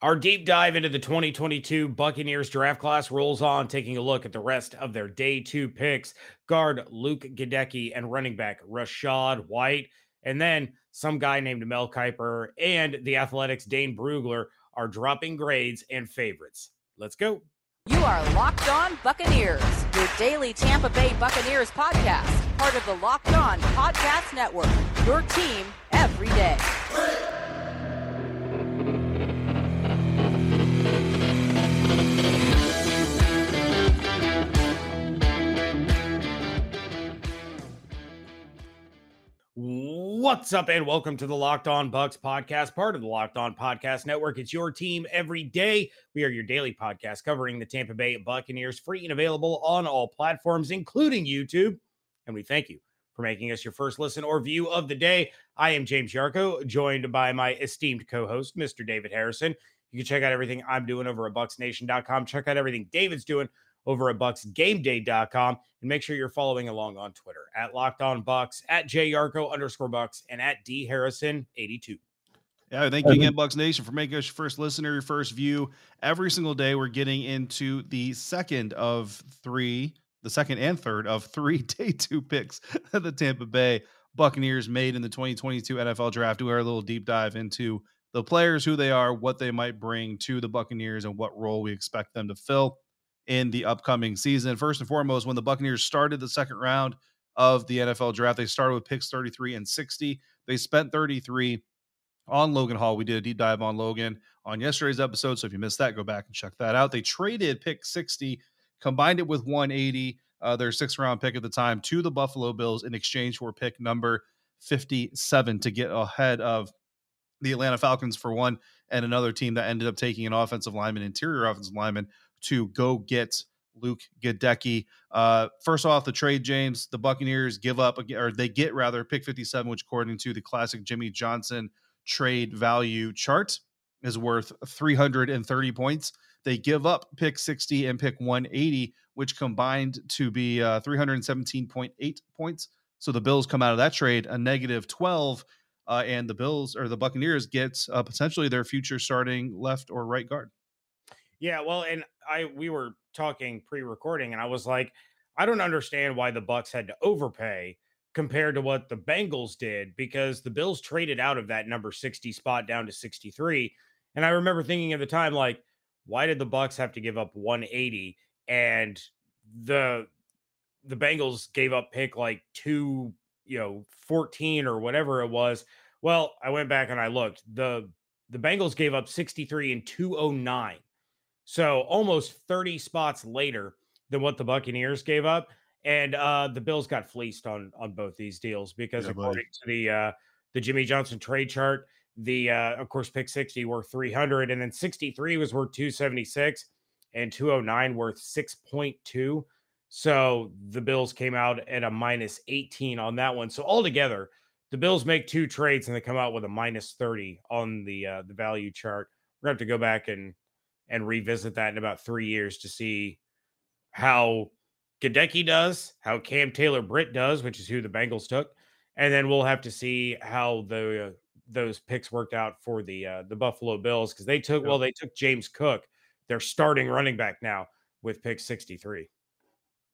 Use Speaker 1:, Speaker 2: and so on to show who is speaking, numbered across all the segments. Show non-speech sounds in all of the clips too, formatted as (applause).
Speaker 1: Our deep dive into the 2022 Buccaneers draft class rolls on, taking a look at the rest of their day two picks guard Luke Goedeke and running back Rachaad White. And then some guy named Mel Kiper and the Athletics Dane Brugler are dropping grades and favorites. Let's go.
Speaker 2: You are Locked On Buccaneers, your daily Tampa Bay Buccaneers podcast, part of the Locked On Podcast Network, your team every day.
Speaker 1: What's up, and welcome to the Locked On Bucs podcast, part of the Locked On Podcast Network. It's your team every day. We are your daily podcast covering the Tampa Bay Buccaneers, free and available on all platforms, including YouTube. And we thank you for making us your first listen or view of the day. I am James Yarcho, joined by my esteemed co host, Mr. David Harrison. You can check out everything I'm doing over at BucsNation.com. Check out everything David's doing over at bucsgameday.com and make sure you're following along on Twitter at Locked On Bucs, at JYarcho underscore Bucs, and at D Harrison 82.
Speaker 3: Yeah, thank you again, Bucs Nation, for making us your first listener, your first view. Every single day, we're getting into the second of three, the second and third of three (laughs) day two picks that the Tampa Bay Buccaneers made in the 2022 NFL Draft. Do our little deep dive into the players, who they are, what they might bring to the Buccaneers, and what role we expect them to fill in the upcoming season. First and foremost, when the Buccaneers started the second round of the NFL draft, they started with picks 33 and 60. They spent 33 on Logan Hall. We did a deep dive on Logan on yesterday's episode. So if you missed that, go back and check that out. They traded pick 60, combined it with 180, uh, their sixth round pick at the time, to the Buffalo Bills in exchange for pick number 57 to get ahead of the Atlanta Falcons for one and another team that ended up taking an offensive lineman, interior offensive lineman to go get Luke Goedeke. Uh, first off, the trade, James, the Buccaneers give up, or they get rather pick 57, which according to the classic Jimmy Johnson trade value chart is worth 330 points. They give up pick 60 and pick 180, which combined to be uh, 317.8 points. So the Bills come out of that trade a negative 12, uh, and the Bills or the Buccaneers get uh, potentially their future starting left or right guard.
Speaker 1: Yeah, well, and I we were talking pre-recording, and I was like, I don't understand why the Bucs had to overpay compared to what the Bengals did because the Bills traded out of that number 60 spot down to 63. And I remember thinking at the time, like, why did the Bucs have to give up 180 and the the Bengals gave up pick like two, you know, 14 or whatever it was. Well, I went back and I looked. The the Bengals gave up 63 and 209 so almost 30 spots later than what the Buccaneers gave up. And uh, the Bills got fleeced on on both these deals because yeah, according buddy. to the uh, the Jimmy Johnson trade chart, the uh, of course pick 60 worth 300 and then 63 was worth 276 and 209 worth 6.2. So the Bills came out at a minus 18 on that one. So altogether, the Bills make two trades and they come out with a minus 30 on the uh, the value chart. We're gonna have to go back and and revisit that in about three years to see how Goedeke does, how Cam Taylor Britt does, which is who the Bengals took, and then we'll have to see how the uh, those picks worked out for the uh, the Buffalo Bills because they took well they took James Cook, their starting running back now with pick sixty three.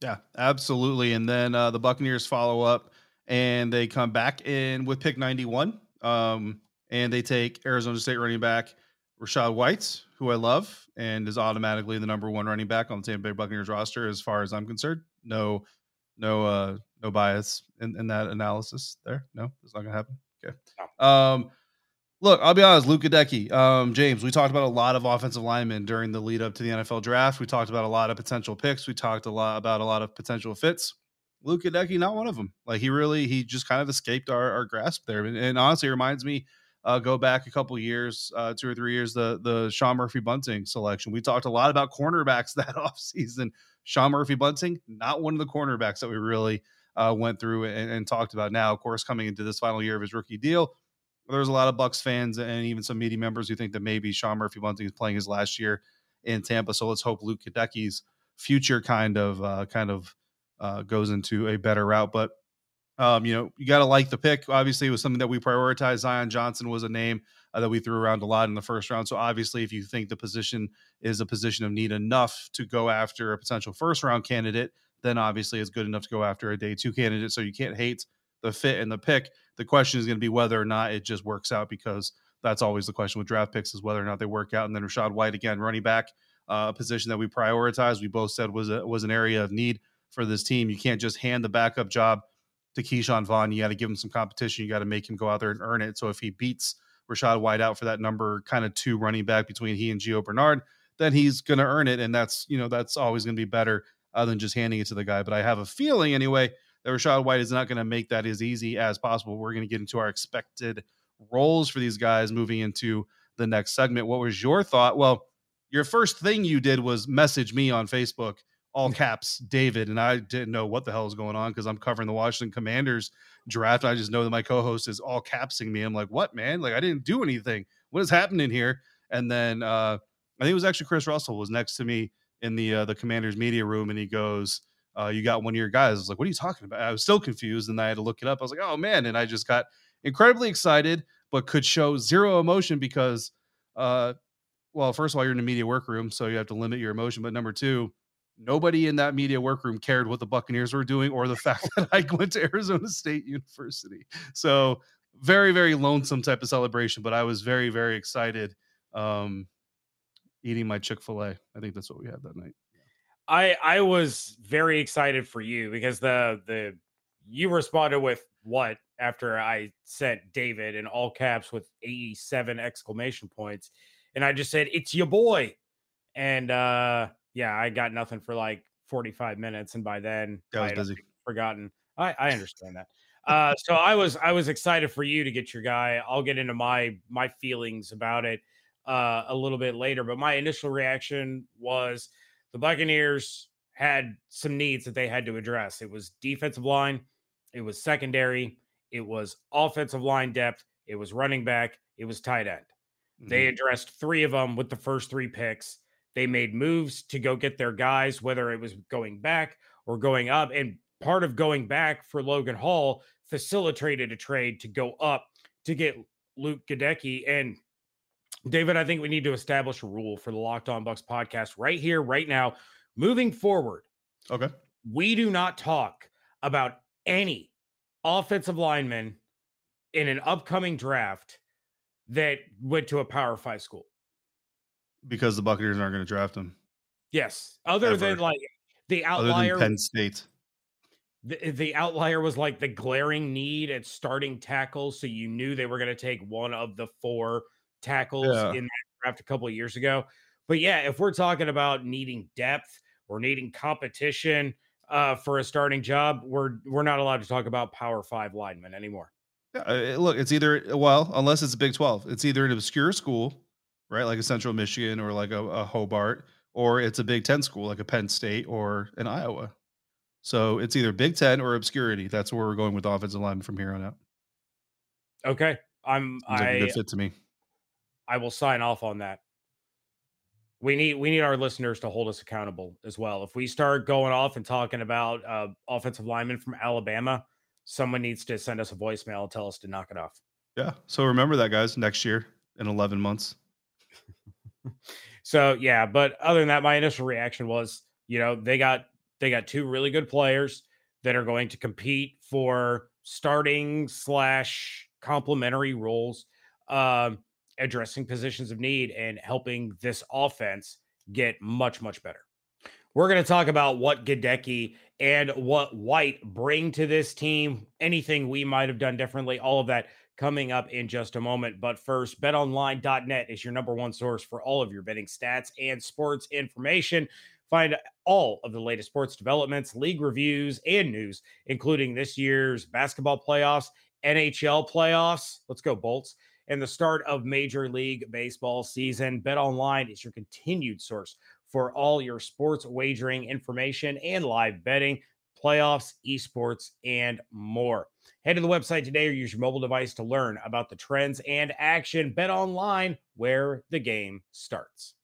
Speaker 3: Yeah, absolutely. And then uh, the Buccaneers follow up and they come back in with pick ninety one, um, and they take Arizona State running back Rachaad White, who I love and is automatically the number one running back on the Tampa Bay Buccaneers roster, as far as I'm concerned. No, no, uh, no bias in, in that analysis there. No, it's not gonna happen. Okay. Um, look, I'll be honest, Luke Goedeke, um, James, we talked about a lot of offensive linemen during the lead up to the NFL draft. We talked about a lot of potential picks. We talked a lot about a lot of potential fits. Luke Goedeke, not one of them. Like he really, he just kind of escaped our, our grasp there. And, and honestly, it reminds me uh, go back a couple years, uh, two or three years, the the Sean Murphy Bunting selection. We talked a lot about cornerbacks (laughs) that offseason. Sean Murphy Bunting, not one of the cornerbacks that we really uh, went through and, and, talked about. Now, of course, coming into this final year of his rookie deal, there's a lot of Bucs fans and even some media members who think that maybe Sean Murphy Bunting is playing his last year in Tampa. So let's hope Luke Goedeke's future kind of uh, kind of uh, goes into a better route. But Um, you know, you got to like the pick. Obviously, it was something that we prioritized. Zion Johnson was a name uh, that we threw around a lot in the first round. So obviously, if you think the position is a position of need enough to go after a potential first round candidate, then obviously it's good enough to go after a day two candidate. So you can't hate the fit and the pick. The question is going to be whether or not it just works out because that's always the question with draft picks is whether or not they work out. And then Rachaad White again, running back, uh, a position that we prioritized. We both said was a, was an area of need for this team. You can't just hand the backup job to Ke'Shawn Vaughn. You got to give him some competition. You got to make him go out there and earn it. So if he beats Rachaad White out for that number kind of two running back between he and Gio Bernard, then he's going to earn it. And that's, you know, that's always going to be better uh, than just handing it to the guy. But I have a feeling anyway that Rachaad White is not going to make that as easy as possible. We're going to get into our expected roles for these guys moving into the next segment. What was your thought? Well, your first thing you did was message me on Facebook, all caps, David, and I didn't know what the hell was going on because I'm covering the Washington Commanders draft. I just know that my co-host is all capsing me. I'm like, what, man? Like I didn't do anything. What is happening here? And then uh, I think it was actually Chris Russell was next to me in the uh, the Commanders media room, and he goes, uh, "You got one of your guys." I was like, "What are you talking about?" I was still confused, and I had to look it up. I was like, "Oh man!" And I just got incredibly excited, but could show zero emotion because, uh, well, first of all, you're in a media workroom, so you have to limit your emotion. But number two, nobody in that media workroom cared what the Buccaneers were doing or the fact (laughs) that I went to Arizona State University. So very, very lonesome type of celebration, but I was very, very excited. Um, eating my Chick Fil A. I think that's what we had that night.
Speaker 1: I I was very excited for you because the the you responded with what after I sent David in all caps with 87 exclamation points. And I just said, It's your boy. And uh yeah, I got nothing for like 45 minutes. And by then
Speaker 3: I was busy. (laughs)
Speaker 1: forgotten. I, I understand that. (laughs) Uh so I was I was excited for you to get your guy. I'll get into my my feelings about it uh a little bit later. But my initial reaction was the Buccaneers had some needs that they had to address. It was defensive line, it was secondary, it was offensive line depth, it was running back, it was tight end. They
Speaker 3: Mhm.
Speaker 1: addressed three of them with the first three picks. They made moves to go get their guys, whether it was going back or going up. And part of going back for Logan Hall facilitated a trade to go up to get Luke Goedeke. And David, I think we need to establish a rule for the Locked On Bucs podcast right here, right now. Moving forward,
Speaker 3: Okay.
Speaker 1: we do not talk about any offensive lineman in an upcoming draft that went to a power five school.
Speaker 3: Because the Buccaneers aren't going to draft him.
Speaker 1: Yes. Other than like the outlier,
Speaker 3: Penn State.
Speaker 1: the, the outlier was like the glaring need at starting tackles. So you knew they were going to take one of the four tackles
Speaker 3: Yeah.
Speaker 1: in that draft a couple of years ago. But yeah, if we're talking about needing depth or needing competition uh, for a starting job, we're we're not allowed to talk about power five linemen anymore.
Speaker 3: Yeah, uh, look, it's either well, unless it's a Big Twelve, it's either an obscure school, right, like a Central Michigan or like a, a Hobart, or it's a Big Ten school like a Penn State or an Iowa. So it's either Big Ten or obscurity. That's where we're going with offensive lineman from here on out.
Speaker 1: Okay, I'm
Speaker 3: Seems like
Speaker 1: I
Speaker 3: good fit to me.
Speaker 1: I will sign off on that. We need we need our listeners to hold us accountable as well. If we start going off and talking about uh, offensive linemen from Alabama, someone needs to send us a voicemail and tell us to knock it off.
Speaker 3: Yeah. So remember that, guys. Next year in eleven months.
Speaker 1: So yeah, but other than that, my initial reaction was, you know, they got they got two really good players that are going to compete for starting slash complementary roles, um, addressing positions of need and helping this offense get much much better. We're going to talk about what Goedeke and what White bring to this team, anything we might have done differently, all of that coming up in just a moment. But first, betonline.net is your number one source for all of your betting stats and sports information. Find all of the latest sports developments, league reviews, and news, including this year's basketball playoffs, NHL playoffs. Let's go, Bolts. And the start of Major League Baseball season. BetOnline is your continued source for all your sports wagering information and live betting, playoffs, esports, and more. Head to the website today or use your mobile device to learn about the trends and action. Bet online where the game starts.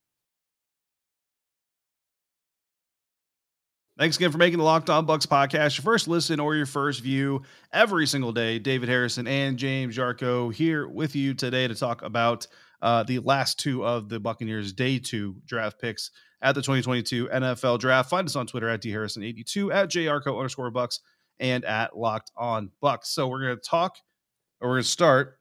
Speaker 3: Thanks again for making the Locked On Bucs podcast your first listen or your first view every single day. David Harrison and James Yarcho here with you today to talk about uh, the last two of the Buccaneers' day two draft picks at the 2022 NFL Draft. Find us on Twitter at dharrison82, at JYarcho underscore bucs, and at Locked On Bucs. So we're going to talk, or we're going to start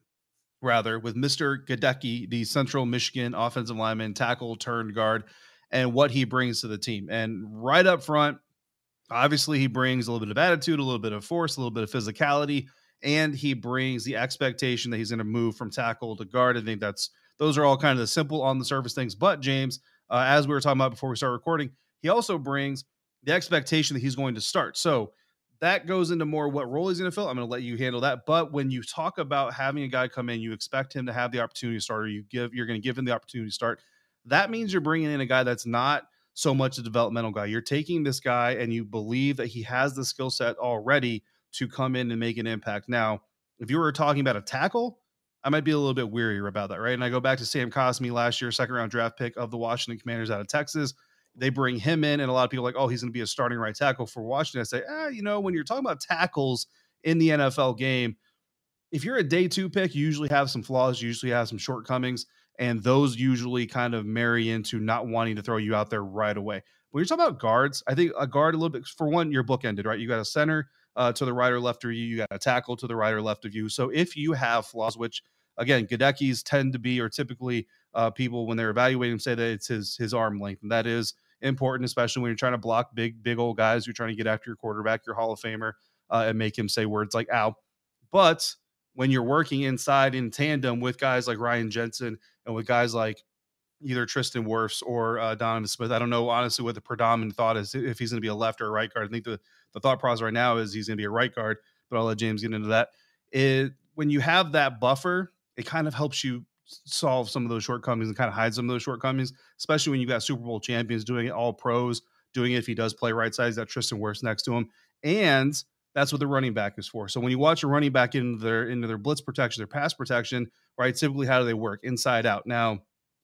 Speaker 3: rather with Mr. Goedeke, the Central Michigan offensive lineman, tackle turned guard, and what he brings to the team. And right up front, obviously he brings a little bit of attitude, a little bit of force, a little bit of physicality, and he brings the expectation that he's going to move from tackle to guard. I think that's those are all kind of the simple on the surface things. But James, uh, as we were talking about before we start recording, he also brings the expectation that he's going to start. So that goes into more what role he's going to fill. I'm going to let you handle that. But when you talk about having a guy come in, you expect him to have the opportunity to start, or you give you're going to give him the opportunity to start. That means you're bringing in a guy that's not so much a developmental guy. You're taking this guy and you believe that he has the skill set already to come in and make an impact. Now, if you were talking about a tackle, I might be a little bit weary about that, right? And I go back to Sam Cosmi last year, second round draft pick of the Washington Commanders out of Texas. They bring him in, and a lot of people like, oh, he's going to be a starting right tackle for Washington. I say, ah, you know, when you're talking about tackles in the NFL game, if you're a day two pick, you usually have some flaws, you usually have some shortcomings, and those usually kind of marry into not wanting to throw you out there right away. When you're talking about guards, I think a guard a little bit for one, you're bookended, right? You got a center uh, to the right or left of you, you got a tackle to the right or left of you. So if you have flaws, which again, Goedeke's tend to be or typically uh, people when they're evaluating him say that it's his his arm length, and that is important, especially when you're trying to block big, big old guys. You're trying to get after your quarterback, your Hall of Famer, uh, and make him say words like "ow." But when you're working inside in tandem with guys like Ryan Jensen and with guys like either Tristan Wirfs or uh, Donovan Smith, I don't know honestly what the predominant thought is if he's going to be a left or a right guard. I think the the thought process right now is he's going to be a right guard, but I'll let James get into that. It when you have that buffer, it kind of helps you solve some of those shortcomings and kind of hide some of those shortcomings, especially when you've got Super Bowl champions doing it, all pros doing it. If he does play right side, that Tristan Wirfs next to him, and that's what the running back is for. So when you watch a running back into their into their blitz protection, their pass protection, right? Typically, how do they work? Inside out. Now,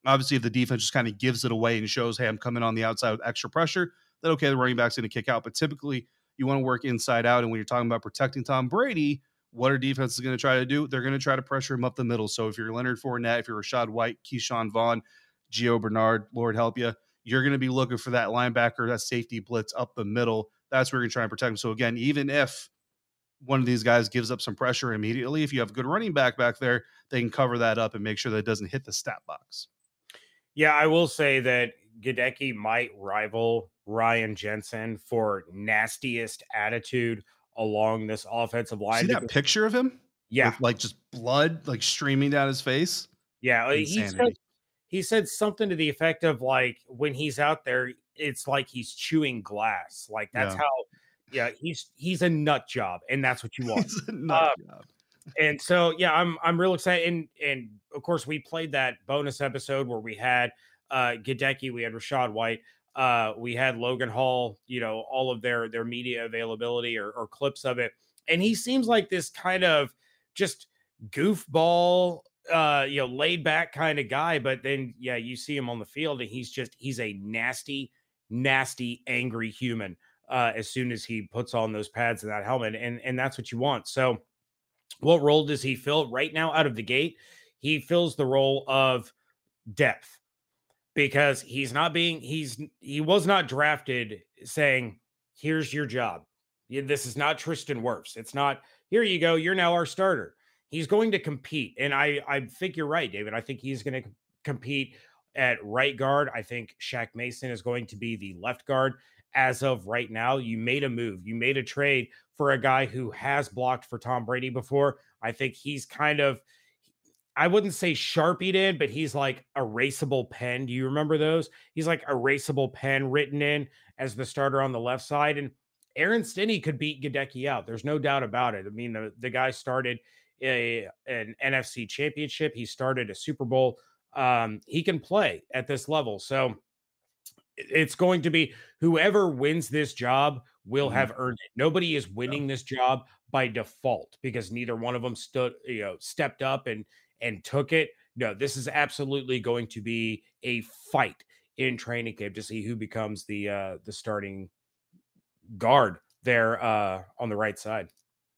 Speaker 3: obviously, if the defense just kind of gives it away and shows, hey, I'm coming on the outside with extra pressure, then okay, the running back's going to kick out. But typically, you want to work inside out. And when you're talking about protecting Tom Brady, what are defenses going to try to do? They're going to try to pressure him up the middle. So if you're Leonard Fournette, if you're Rachaad White, Ke'Shawn Vaughn, Gio Bernard, Lord help you, you're going to be looking for that linebacker, that safety blitz up the middle. That's where you're going to try and protect him. So again, even if one of these guys gives up some pressure immediately, if you have a good running back back there, they can cover that up and make sure that it doesn't hit the stat box.
Speaker 1: Yeah, I will say that Goedeke might rival Ryan Jensen for nastiest attitude along this offensive line.
Speaker 3: See that picture of him?
Speaker 1: Yeah,
Speaker 3: With, like just blood like streaming down his face.
Speaker 1: Yeah, he said, he said something to the effect of like when he's out there, it's like he's chewing glass. Like that's yeah. how. Yeah, he's he's a nut job, and that's what you (laughs) want. Uh, and so yeah, I'm I'm real excited, and and of course we played that bonus episode where we had uh Goedeke, we had Rachaad White, uh, we had Logan Hall, you know, all of their their media availability or, or clips of it, and he seems like this kind of just goofball, uh, you know, laid back kind of guy. But then, yeah, you see him on the field, and he's just he's a nasty, nasty, angry human. Uh, as soon as he puts on those pads and that helmet, and and that's what you want. So, what role does he fill right now out of the gate? He fills the role of depth because he's not being he's he was not drafted saying here's your job. This is not tristan wirfs. It's not here you go you're now our starter. He's going to compete and i i think you're right david. I think he's going to compete at right guard. I think Shaq mason is going to be the left guard. As of right now you made a move. You made a trade for a guy who has blocked for tom brady before. I think he's kind of I wouldn't say Sharpie did, but he's like erasable pen. Do you remember those? He's like erasable pen written in as the starter on the left side. And Aaron Stinnie could beat Goedeke out. There's no doubt about it. I mean, the, the guy started a, an NFC championship, he started a Super Bowl. Um, he can play at this level. So it's going to be whoever wins this job will mm-hmm. have earned it. Nobody is winning this job by default because neither one of them stood, you know, stepped up and and took it. No, this is absolutely going to be a fight in training camp to see who becomes the uh the starting guard there uh, on the right side.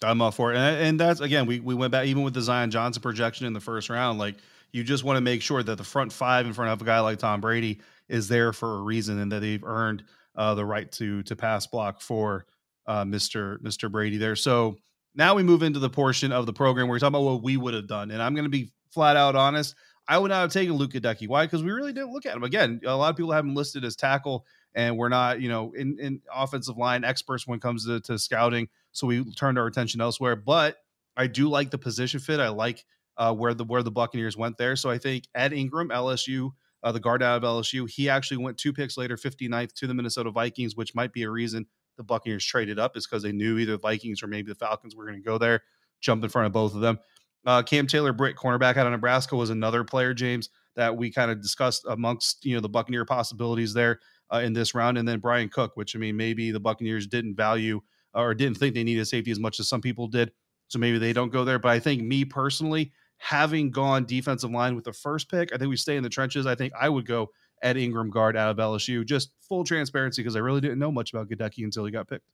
Speaker 3: I'm all for it, and, and that's again we we went back even with the Zion Johnson projection in the first round. Like you just want to make sure that the front five in front of a guy like Tom Brady is there for a reason, and that they've earned uh, the right to to pass block for uh, Mr. Mr. Brady there. So now we move into the portion of the program where we're talking about what we would have done, and I'm going to be flat out honest. I would not have taken Luke Goedeke. Why? Because we really didn't look at him. Again, a lot of people have him listed as tackle, and we're not, you know, in, in offensive line experts when it comes to, to scouting. So we turned our attention elsewhere. But I do like the position fit. I like uh, where the where the Buccaneers went there. So I think Ed Ingram, LSU, uh, the guard out of LSU, he actually went two picks later, 59th to the Minnesota Vikings, which might be a reason the Buccaneers traded up, is because they knew either the Vikings or maybe the Falcons were going to go there, jump in front of both of them. Uh, Cam Taylor Britt, cornerback out of Nebraska, was another player, James, that we kind of discussed amongst you know the Buccaneer possibilities there uh, in this round, and then Bryan Cook, which I mean maybe the Buccaneers didn't value or didn't think they needed safety as much as some people did, so maybe they don't go there. But I think me personally, having gone defensive line with the first pick, I think we stay in the trenches. I think I would go Ed Ingram guard out of LSU, just full transparency because I really didn't know much about Goedeke until he got picked.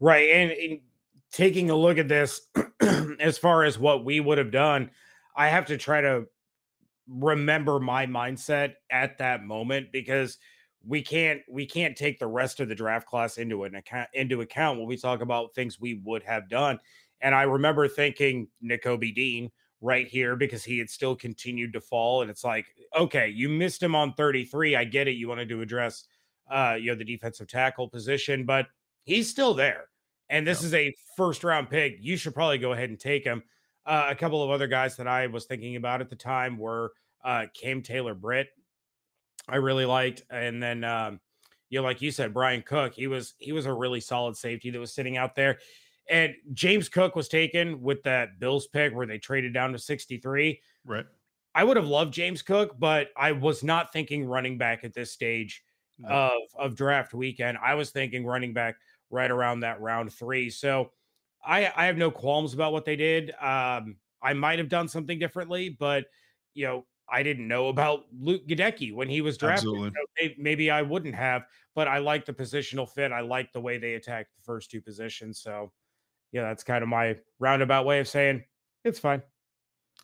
Speaker 1: Right, and, and taking a look at this (clears throat) as far as what we would have done, I have to try to remember my mindset at that moment because we can't we can't take the rest of the draft class into an account into account when we talk about things we would have done. And I remember thinking Nakobe Dean right here because he had still continued to fall. And it's like, okay, you missed him on 33. I get it. You wanted to address uh, you know, the defensive tackle position, but he's still there and this is a first round pick. You should probably go ahead and take him. Uh, a couple of other guys that I was thinking about at the time were uh, Cam Taylor Britt. I really liked, and then um, you know, like you said, Bryan Cook. He was he was a really solid safety that was sitting out there. And James Cook was taken with that Bills pick where they traded down to 63.
Speaker 3: Right.
Speaker 1: I would have loved James Cook, but I was not thinking running back at this stage no. of, of draft weekend. I was thinking running back right around that round three. So I, I have no qualms about what they did. Um, I might have done something differently, but you know, I didn't know about Luke Goedeke when he was drafted. So maybe I wouldn't have, but I like the positional fit. I like the way they attacked the first two positions. So, yeah, that's kind of my roundabout way of saying it's fine.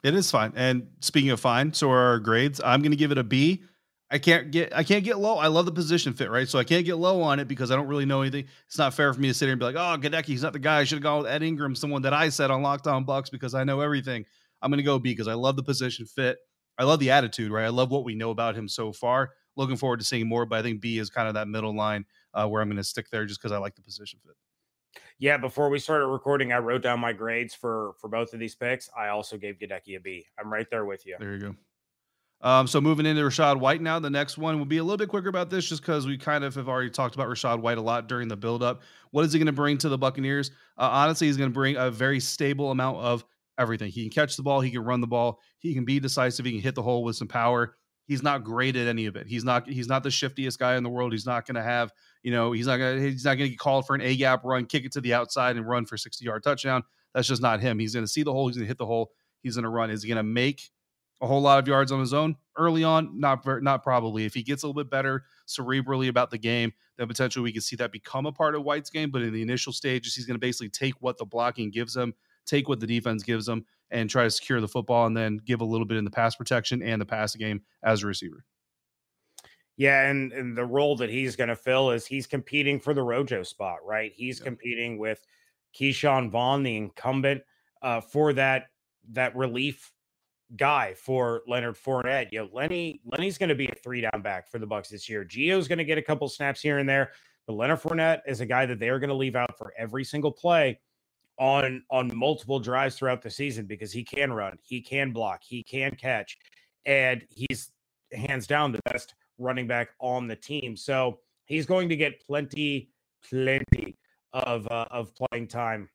Speaker 3: It is fine. And speaking of fine, so are our grades. I'm going to give it a B. I can't get I can't get low. I love the position fit, right? So I can't get low on it because I don't really know anything. It's not fair for me to sit here and be like, oh, Goedeke, he's not the guy. I should have gone with Ed Ingram, someone that I said on Locked On Bucs because I know everything. I'm gonna go B because I love the position fit. I love the attitude, right? I love what we know about him so far. Looking forward to seeing more, but I think B is kind of that middle line uh, where I'm going to stick there just because I like the position fit.
Speaker 1: Yeah, before we started recording, I wrote down my grades for for both of these picks. I also gave Goedeke a B. I'm right there with you.
Speaker 3: There you go. Um, so moving into Rachaad White now, the next one will be a little bit quicker about this just because we kind of have already talked about Rachaad White a lot during the buildup. What is he going to bring to the Buccaneers? Uh, honestly, he's going to bring a very stable amount of everything. He can catch the ball, he can run the ball, he can be decisive, he can hit the hole with some power. He's not great at any of it. He's not he's not the shiftiest guy in the world. He's not going to have, you know, he's not to he's not to get called for an A gap run, kick it to the outside and run for 60 yard touchdown. That's just not him. He's going to see the hole, he's going to hit the hole, he's going to run. Is he going to make a whole lot of yards on his own early on? Not not probably. If he gets a little bit better cerebrally about the game, then potentially we can see that become a part of White's game. But in the initial stages, he's going to basically take what the blocking gives him, take what the defense gives him, and try to secure the football, and then give a little bit in the pass protection and the pass game as a receiver.
Speaker 1: Yeah, and, and the role that he's going to fill is he's competing for the Rojo spot, right? He's yeah. competing with Ke'Shawn Vaughn, the incumbent, uh, for that that relief guy for Leonard Fournette. You know, Lenny Lenny's going to be a three down back for the Bucs this year. Gio's going to get a couple snaps here and there, but Leonard Fournette is a guy that they are going to leave out for every single play on on multiple drives throughout the season because he can run, he can block, he can catch, and he's hands down the best running back on the team. So he's going to get plenty, plenty of uh, of playing time.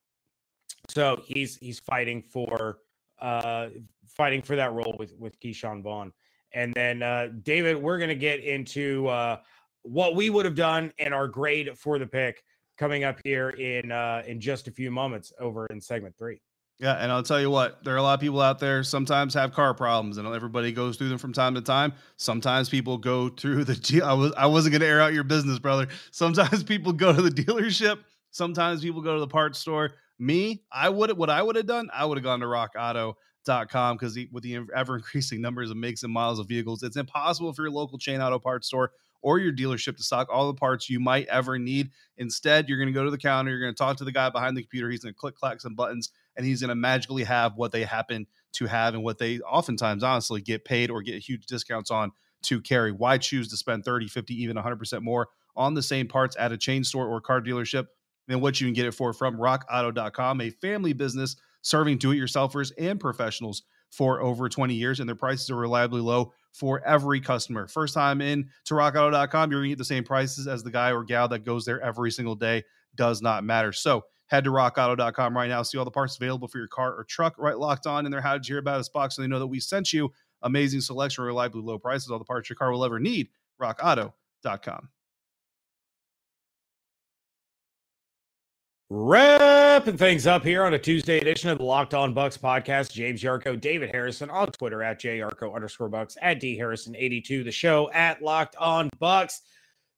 Speaker 1: So he's he's fighting for uh, fighting for that role with with Ke'Shawn Vaughn. And then uh, David, we're going to get into uh, what we would have done and our grade for the pick coming up here in uh, in just a few moments over in segment three.
Speaker 3: Yeah, and I'll tell you what, there are a lot of people out there sometimes have car problems, and everybody goes through them from time to time. Sometimes people go through the. I was I wasn't going to air out your business, brother. Sometimes (laughs) people go to the dealership. Sometimes people go to the parts store. Me, I would what I would have done. I would have gone to RockAuto.com because with the ever increasing numbers of makes and models of vehicles, it's impossible for your local chain auto parts store or your dealership to stock all the parts you might ever need. Instead, you're going to go to the counter. You're going to talk to the guy behind the computer. He's going to click, clack some buttons and he's going to magically have what they happen to have and what they oftentimes honestly get paid or get huge discounts on to carry. Why choose to spend 30, 50, even 100% more on the same parts at a chain store or car dealership than what you can get it for from rockauto.com, a family business serving do it yourselfers and professionals for over 20 years, and their prices are reliably low for every customer. First time in to rockauto.com, you're going to get the same prices as the guy or gal that goes there every single day. Does not matter. So Head to rockauto.com right now. See all the parts available for your car or truck right locked on in their How Did You Hear About Us box so they know that we sent you. Amazing selection, reliably low prices, all the parts your car will ever need. rockauto.com.
Speaker 1: Wrapping things up here on a Tuesday edition of the Locked On Bucs podcast. James Yarcho, David Harrison on Twitter at JYarcho underscore Bucs, at D Harrison82, the show at Locked On Bucs.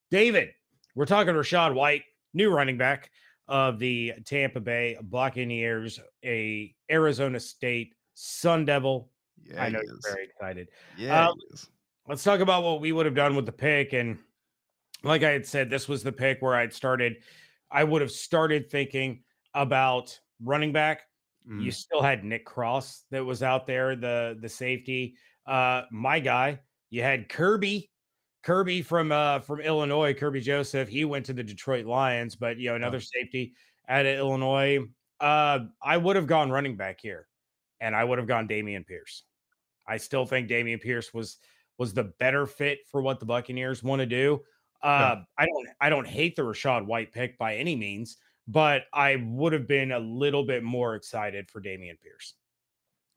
Speaker 1: David, we're talking Rachaad White, new running back of the Tampa Bay Buccaneers, a Arizona State Sun Devil. Yeah, I know you're very excited.
Speaker 3: Yeah. Um,
Speaker 1: let's talk about what we would have done with the pick. And like I had said, this was the pick where I'd started. I would have started thinking about running back. Mm. You still had Nick Cross that was out there, the the safety. Uh, my guy, you had Kerby Kerby from uh from Illinois, Kerby Joseph, he went to the Detroit Lions, but you know, another safety out of Illinois. Uh I would have gone running back here, and I would have gone Dameon Pierce. I still think Dameon Pierce was was the better fit for what the Buccaneers want to do. Uh yeah. I don't I don't hate the Rachaad White pick by any means, but I would have been a little bit more excited for Dameon Pierce.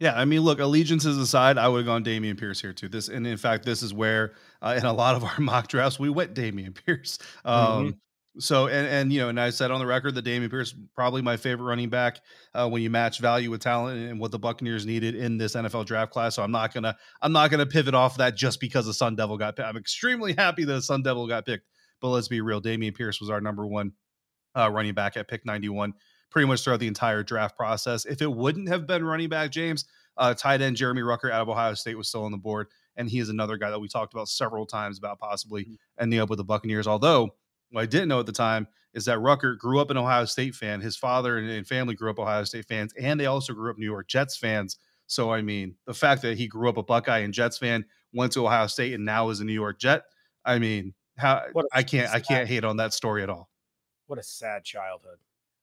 Speaker 3: Yeah, I mean, look, allegiances aside, I would have gone Dameon Pierce here too. This, and in fact, this is where uh, in a lot of our (laughs) mock drafts we went Dameon Pierce. Um, mm-hmm. So, and and you know, and I said on the record that Dameon Pierce probably my favorite running back uh, when you match value with talent and what the Buccaneers needed in this NFL draft class. So I'm not gonna I'm not gonna pivot off that just because the Sun Devil got picked. I'm extremely happy that the Sun Devil got picked. But let's be real, Dameon Pierce was our number one uh, running back at pick 91 pretty much throughout the entire draft process. If it wouldn't have been running back James, uh, tight end Jeremy Ruckert out of Ohio State was still on the board, and he is another guy that we talked about several times about possibly mm-hmm. ending up with the Buccaneers. Although what I didn't know at the time is that Ruckert grew up an Ohio State fan. His father and family grew up Ohio State fans, and they also grew up New York Jets fans. So I mean, the fact that he grew up a Buckeye and Jets fan, went to Ohio State, and now is a New York Jet. I mean, how I can't I can't hate on that story at all.
Speaker 1: What a sad childhood.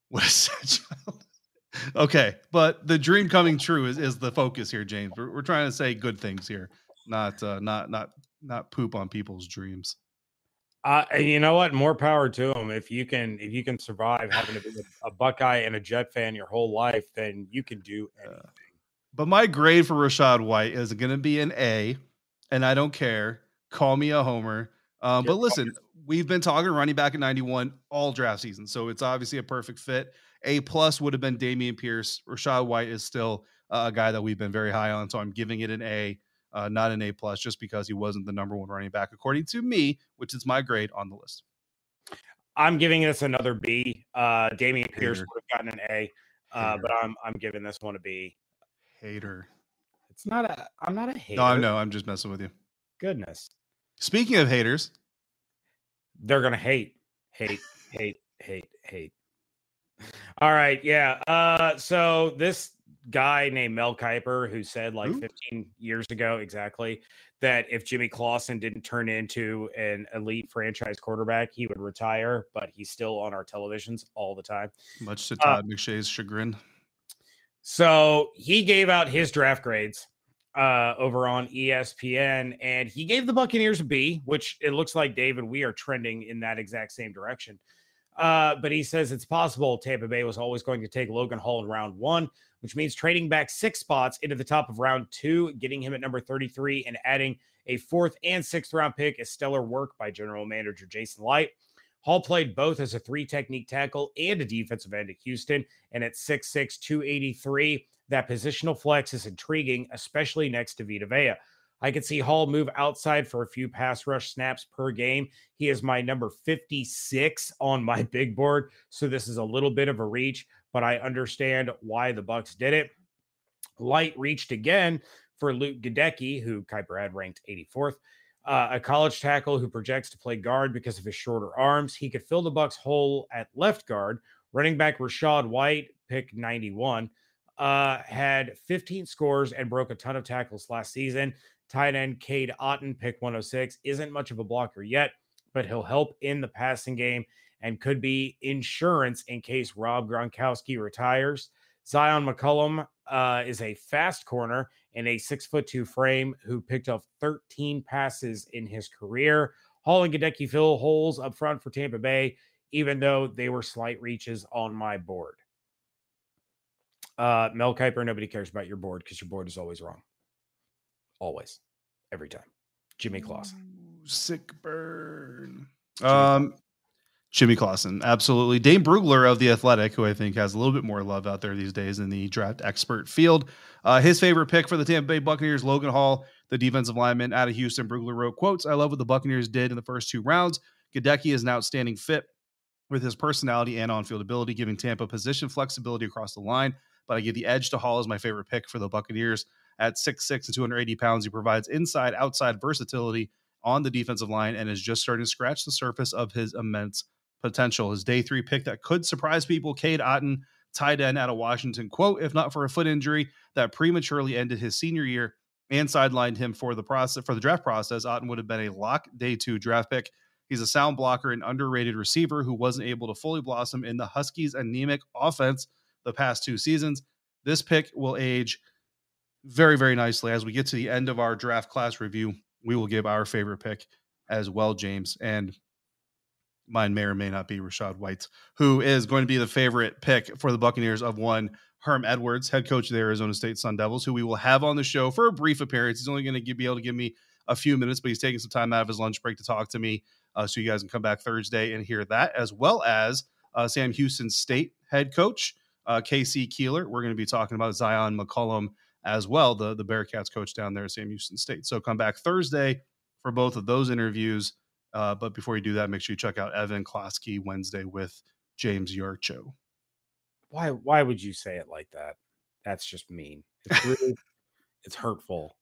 Speaker 3: What a (laughs) sad child. okay, but the dream coming true is, is the focus here, James. We're, we're trying to say good things here, not uh, not not not poop on people's dreams.
Speaker 1: Uh, you know what? More power to them. If you can, if you can survive having to be a Buckeye and a Jet fan your whole life, then you can do anything. Uh,
Speaker 3: but my grade for Rachaad White is going to be an A, and I don't care. Call me a homer. Um, but listen, we've been talking running back at 91 all draft season, so it's obviously a perfect fit. A plus would have been Dameon Pierce. Rachaad White is still a guy that we've been very high on, so I'm giving it an A, uh, not an A plus, just because he wasn't the number one running back according to me, which is my grade on the list.
Speaker 1: I'm giving this another B. Uh, Dameon Pierce would have gotten an A, uh, but I'm I'm giving this one a B.
Speaker 3: Hater.
Speaker 1: It's not a. I'm not a hater.
Speaker 3: No, I know. I'm just messing with you.
Speaker 1: Goodness.
Speaker 3: Speaking of haters,
Speaker 1: they're gonna hate, hate, hate, hate, hate. All right, yeah. Uh, so this guy named Mel Kiper, who said like Ooh. 15 years ago exactly that if Jimmy Clausen didn't turn into an elite franchise quarterback, he would retire, but he's still on our televisions all the time.
Speaker 3: Much to uh Todd uh, McShay's chagrin.
Speaker 1: So he gave out his draft grades uh, over on ESPN, and he gave the Buccaneers a B, which it looks like David we are trending in that exact same direction. Uh, but he says it's possible Tampa Bay was always going to take Logan Hall in round one, which means trading back six spots into the top of round two, getting him at number 33, and adding a fourth and sixth round pick is stellar work by general manager Jason Licht. Hall played both as a three technique tackle and a defensive end at Houston. And at 6'6, 283, that positional flex is intriguing, especially next to Vita Vea. I could see Hall move outside for a few pass rush snaps per game. He is my number 56 on my (laughs) big board, so this is a little bit of a reach, but I understand why the Bucs did it. Licht reached again for Luke Goedeke, who Kiper had ranked 84th. Uh, a college tackle who projects to play guard because of his shorter arms. He could fill the Bucs hole at left guard. Running back Rachaad White, pick 91, uh, had 15 scores and broke a ton of tackles last season. Tight end Cade Otton, pick 106, isn't much of a blocker yet, but he'll help in the passing game and could be insurance in case Rob Gronkowski retires. Zion McCollum uh, is a fast corner in a six foot two frame who picked up 13 passes in his career. Hall and Goedeke fill holes up front for Tampa Bay, even though they were slight reaches on my board. Uh, Mel Kiper, nobody cares about your board because your board is always wrong. Always. Every time. Jimmy Clausen.
Speaker 3: Sick burn. Jimmy um, Jimmy Clausen, absolutely. Dane Brugler of the Athletic, who I think has a little bit more love out there these days in the draft expert field. Uh, his favorite pick for the Tampa Bay Buccaneers, Logan Hall, the defensive lineman out of Houston. Brugler wrote quotes: "I love what the Buccaneers did in the first two rounds. Goedeke is an outstanding fit with his personality and on-field ability, giving Tampa position flexibility across the line. But I give the edge to Hall as my favorite pick for the Buccaneers. At 6'6 and 280 pounds, he provides inside outside versatility on the defensive line and is just starting to scratch the surface of his immense potential. His day three pick that could surprise people, Cade Otton, tight end out of Washington. Quote, if not for a foot injury that prematurely ended his senior year and sidelined him for the process for the draft process, Otton would have been a lock day two draft pick. He's a sound blocker and underrated receiver who wasn't able to fully blossom in the Huskies' anemic offense the past two seasons. This pick will age very, very nicely. As we get to the end of our draft class review, we will give our favorite pick as well, James. And mine may or may not be Rachaad White, who is going to be the favorite pick for the Buccaneers of one Herm Edwards, head coach of the Arizona State Sun Devils, who we will have on the show for a brief appearance. He's only going to be able to give me a few minutes, but he's taking some time out of his lunch break to talk to me. Uh, so you guys can come back Thursday and hear that, as well as uh, Sam Houston State head coach uh, KC Keeler. We're going to be talking about Zion McCollum as well, the, the Bearcats coach down there at Sam Houston State. So come back Thursday for both of those interviews. Uh, but before you do that, make sure you check out Evan Klosky Wednesday with James Yarcho.
Speaker 1: Why why would you say it like that? That's just mean. It's really (laughs) it's hurtful.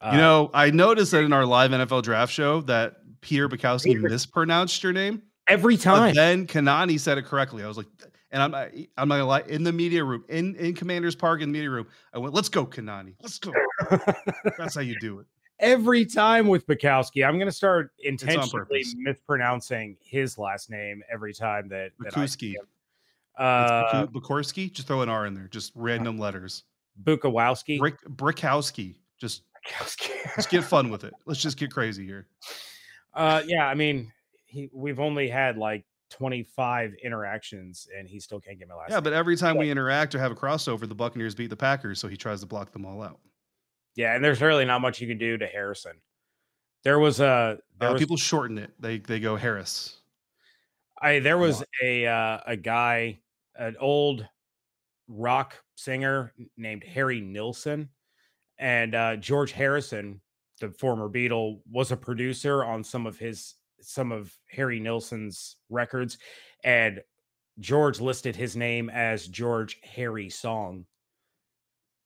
Speaker 3: Uh, you know, I noticed that in our live NFL draft show that Peter Bukowski mispronounced your name
Speaker 1: every time.
Speaker 3: But then Kanani said it correctly. I was like, and I'm I'm not gonna lie, in the media room, in in Commanders Park in the media room, I went, "Let's go, Kanani, let's go." (laughs) That's how you do it.
Speaker 1: Every time with Bukowski, I'm gonna start intentionally mispronouncing his last name every time that, that
Speaker 3: Bukowski. Uh, Bukorski, just throw an R in there, just random letters.
Speaker 1: Bukowski,
Speaker 3: Brick Brickowski, just let's get fun with it. Let's just get crazy here.
Speaker 1: Uh, yeah, I mean, he, we've only had like 25 interactions and he still can't get my last
Speaker 3: yeah name. but every time we interact or have a crossover the buccaneers beat the packers so he tries to block them all out.
Speaker 1: Yeah and there's really not much you can do to harrison. There was a there uh, was,
Speaker 3: people shorten it. They they go harris.
Speaker 1: I there was a uh, a guy an old rock singer named harry nilsson and uh, george harrison the former beatle was a producer on some of his some of Harry Nilsson's records, and George listed his name as George Harry Song,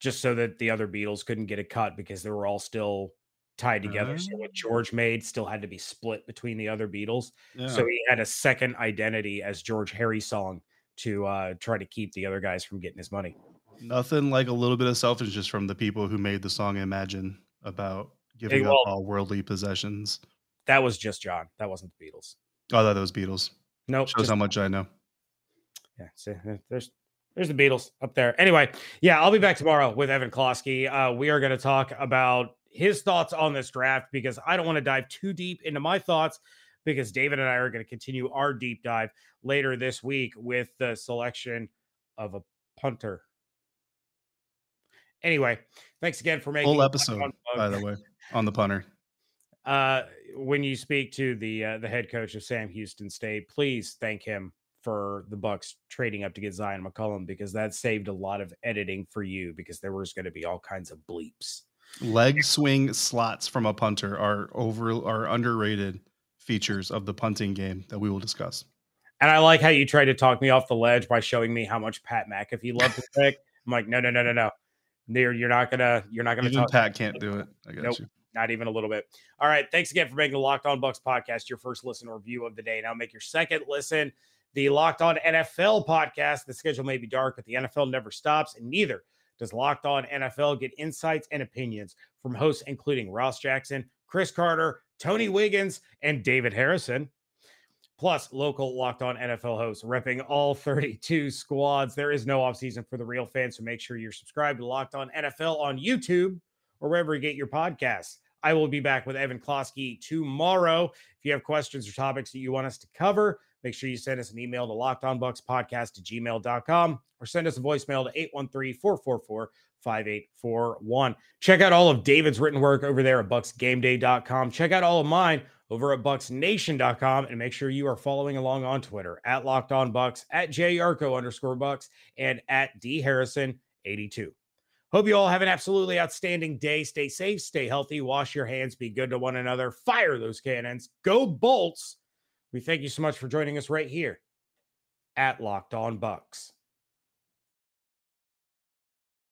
Speaker 1: just so that the other Beatles couldn't get a cut because they were all still tied together. Uh, so what George made still had to be split between the other Beatles. Yeah. So he had a second identity as George Harry Song to uh, try to keep the other guys from getting his money.
Speaker 3: Nothing like a little bit of selfishness from the people who made the song Imagine about giving hey, well, up all worldly possessions.
Speaker 1: That was just John. That wasn't the Beatles.
Speaker 3: Oh, that was Beatles.
Speaker 1: No, nope,
Speaker 3: shows just, how much I know.
Speaker 1: Yeah, see, there's there's the Beatles up there. Anyway, yeah, I'll be back tomorrow with Evan Klosky. Uh, we are going to talk about his thoughts on this draft because I don't want to dive too deep into my thoughts because David and I are going to continue our deep dive later this week with the selection of a punter. Anyway, thanks again for making
Speaker 3: full episode, by the way, on the punter.
Speaker 1: Uh, when you speak to the uh, the head coach of Sam Houston State, please thank him for the Bucs trading up to get Zion McCollum because that saved a lot of editing for you because there was going to be all kinds of bleeps.
Speaker 3: Leg swing slots from a punter are over are underrated features of the punting game that we will discuss.
Speaker 1: And I like how you tried to talk me off the ledge by showing me how much Pat McAfee loved the pick. I'm like, no, no, no, no, no. You're, you're not gonna you're not gonna
Speaker 3: Even
Speaker 1: talk.
Speaker 3: Pat can't do it. I got
Speaker 1: Nope.
Speaker 3: you.
Speaker 1: Not even a little bit. All right. Thanks again for making the Locked On Bucs podcast your first listen or review of the day. Now make your second listen the Locked On NFL podcast. The schedule may be dark, but the NFL never stops, and neither does Locked On NFL get insights and opinions from hosts including Ross Jackson, Chris Carter, Tony Wiggins, and David Harrison. Plus, local Locked On NFL hosts repping all 32 squads. There is no offseason for the real fans, so make sure you're subscribed to Locked On NFL on YouTube or wherever you get your podcasts. I will be back with Evan Klosky tomorrow. If you have questions or topics that you want us to cover, make sure you send us an email to lockedonbucspodcast at gmail.com or send us a voicemail to 813 444 5841. Check out all of David's written work over there at bucsgameday.com. Check out all of mine over at bucsnation.com and make sure you are following along on Twitter at locked on bucs, at JYarcho underscore bucs, and at d harrison 82. Hope you all have an absolutely outstanding day. Stay safe, stay healthy, wash your hands, be good to one another, fire those cannons, go bolts. We thank you so much for joining us right here at Locked On Bucs.